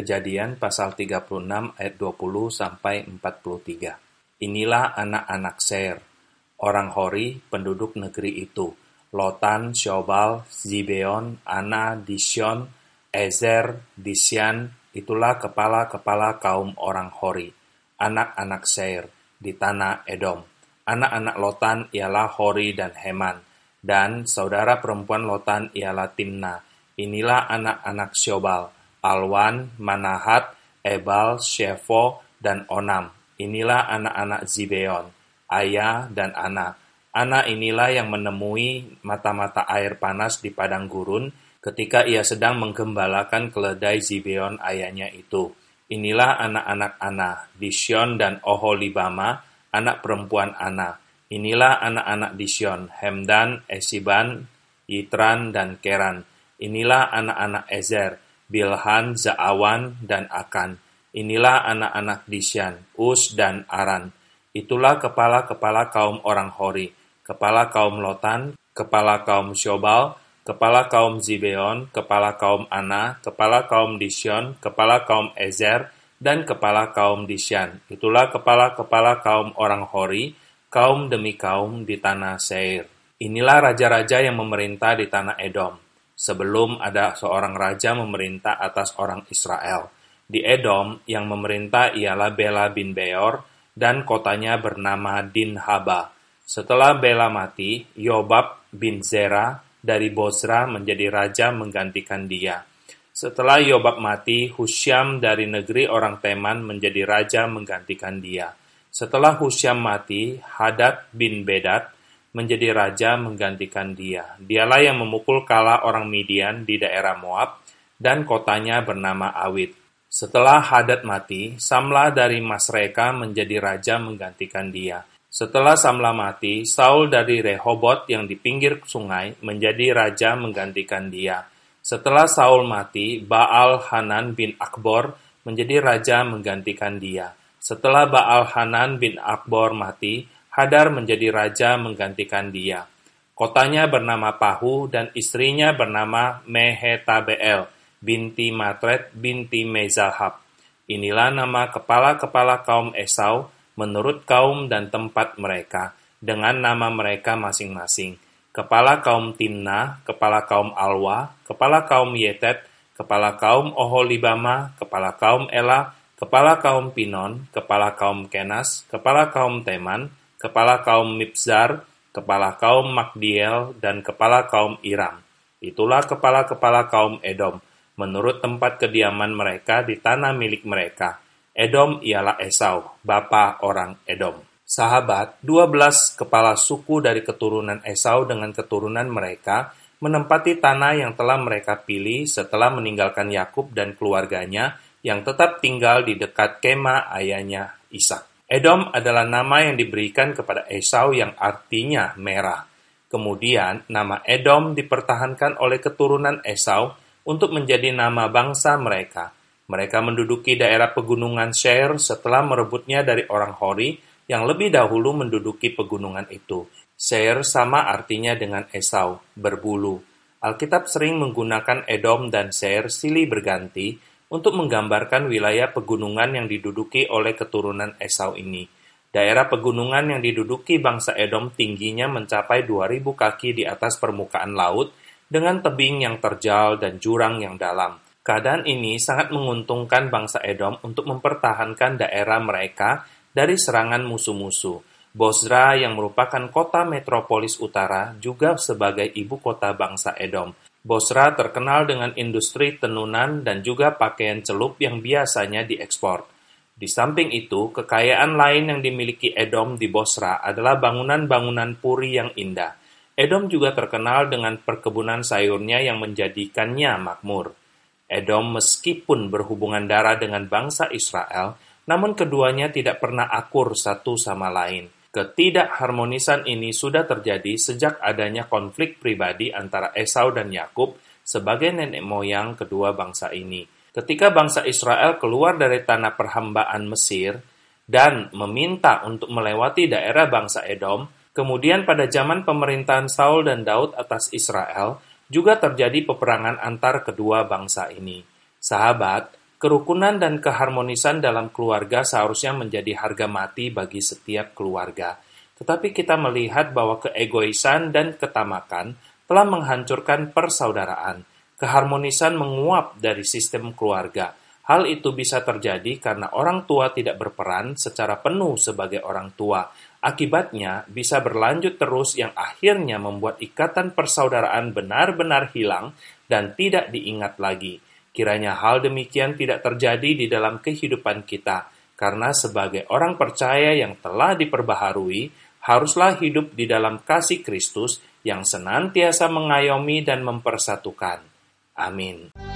Kejadian pasal 36 ayat 20 sampai 43. Inilah anak-anak Ser, orang Hori, penduduk negeri itu. Lotan, Shobal, Zibeon, Ana, Dishon, Ezer, Disyan, itulah kepala-kepala kaum orang Hori, anak-anak Seir, di tanah Edom. Anak-anak Lotan ialah Hori dan Heman, dan saudara perempuan Lotan ialah Timna. Inilah anak-anak Shobal, Alwan, Manahat, Ebal, Shefo, dan Onam. Inilah anak-anak Zibeon, Ayah dan Ana. Ana inilah yang menemui mata-mata air panas di padang gurun ketika ia sedang menggembalakan keledai Zibeon ayahnya itu. Inilah anak-anak Ana, Dishon dan Oholibama, anak perempuan Ana. Inilah anak-anak Dishon, Hemdan, Esiban, Yitran, dan Keran. Inilah anak-anak Ezer, Bilhan, Zaawan, dan Akan. Inilah anak-anak Disyan, Us, dan Aran. Itulah kepala-kepala kaum orang Hori kepala kaum Lotan, kepala kaum Shobal, kepala kaum Zibeon, kepala kaum Ana, kepala kaum Dishon, kepala kaum Ezer, dan kepala kaum Disyan. Itulah kepala-kepala kaum orang Hori, kaum demi kaum di tanah Seir. Inilah raja-raja yang memerintah di tanah Edom. Sebelum ada seorang raja memerintah atas orang Israel. Di Edom, yang memerintah ialah Bela bin Beor, dan kotanya bernama Dinhaba. Setelah Bela mati, Yobab bin Zera dari Bosra menjadi raja menggantikan dia. Setelah Yobab mati, Husyam dari negeri orang Teman menjadi raja menggantikan dia. Setelah Husyam mati, Hadad bin Bedad menjadi raja menggantikan dia. Dialah yang memukul kala orang Midian di daerah Moab, dan kotanya bernama Awit. Setelah Hadad mati, Samla dari Masreka menjadi raja menggantikan dia. Setelah Samla mati, Saul dari Rehobot yang di pinggir sungai menjadi raja menggantikan dia. Setelah Saul mati, Baal Hanan bin Akbor menjadi raja menggantikan dia. Setelah Baal Hanan bin Akbor mati, Hadar menjadi raja menggantikan dia. Kotanya bernama Pahu dan istrinya bernama Mehetabeel binti Matret binti Mezahab. Inilah nama kepala-kepala kaum Esau menurut kaum dan tempat mereka, dengan nama mereka masing-masing. Kepala kaum Timna, kepala kaum Alwa, kepala kaum Yetet, kepala kaum Oholibama, kepala kaum Ela, kepala kaum Pinon, kepala kaum Kenas, kepala kaum Teman, kepala kaum Mipzar, kepala kaum Magdiel, dan kepala kaum Iram. Itulah kepala-kepala kaum Edom, menurut tempat kediaman mereka di tanah milik mereka Edom ialah Esau, bapa orang Edom. Sahabat, 12 kepala suku dari keturunan Esau dengan keturunan mereka menempati tanah yang telah mereka pilih setelah meninggalkan Yakub dan keluarganya yang tetap tinggal di dekat kema ayahnya Ishak. Edom adalah nama yang diberikan kepada Esau yang artinya merah. Kemudian nama Edom dipertahankan oleh keturunan Esau untuk menjadi nama bangsa mereka. Mereka menduduki daerah pegunungan Seir setelah merebutnya dari orang Hori yang lebih dahulu menduduki pegunungan itu. Seir sama artinya dengan Esau, berbulu. Alkitab sering menggunakan Edom dan Seir silih berganti untuk menggambarkan wilayah pegunungan yang diduduki oleh keturunan Esau ini. Daerah pegunungan yang diduduki bangsa Edom tingginya mencapai 2000 kaki di atas permukaan laut dengan tebing yang terjal dan jurang yang dalam. Keadaan ini sangat menguntungkan bangsa Edom untuk mempertahankan daerah mereka dari serangan musuh-musuh. Bosra yang merupakan kota metropolis utara juga sebagai ibu kota bangsa Edom. Bosra terkenal dengan industri tenunan dan juga pakaian celup yang biasanya diekspor. Di samping itu, kekayaan lain yang dimiliki Edom di Bosra adalah bangunan-bangunan puri yang indah. Edom juga terkenal dengan perkebunan sayurnya yang menjadikannya makmur. Edom meskipun berhubungan darah dengan bangsa Israel, namun keduanya tidak pernah akur satu sama lain. Ketidakharmonisan ini sudah terjadi sejak adanya konflik pribadi antara Esau dan Yakub sebagai nenek moyang kedua bangsa ini. Ketika bangsa Israel keluar dari tanah perhambaan Mesir dan meminta untuk melewati daerah bangsa Edom, kemudian pada zaman pemerintahan Saul dan Daud atas Israel, juga terjadi peperangan antar kedua bangsa ini. Sahabat, Kerukunan dan keharmonisan dalam keluarga seharusnya menjadi harga mati bagi setiap keluarga. Tetapi kita melihat bahwa keegoisan dan ketamakan telah menghancurkan persaudaraan. Keharmonisan menguap dari sistem keluarga. Hal itu bisa terjadi karena orang tua tidak berperan secara penuh sebagai orang tua. Akibatnya bisa berlanjut terus yang akhirnya membuat ikatan persaudaraan benar-benar hilang dan tidak diingat lagi. Kiranya hal demikian tidak terjadi di dalam kehidupan kita, karena sebagai orang percaya yang telah diperbaharui, haruslah hidup di dalam kasih Kristus yang senantiasa mengayomi dan mempersatukan. Amin.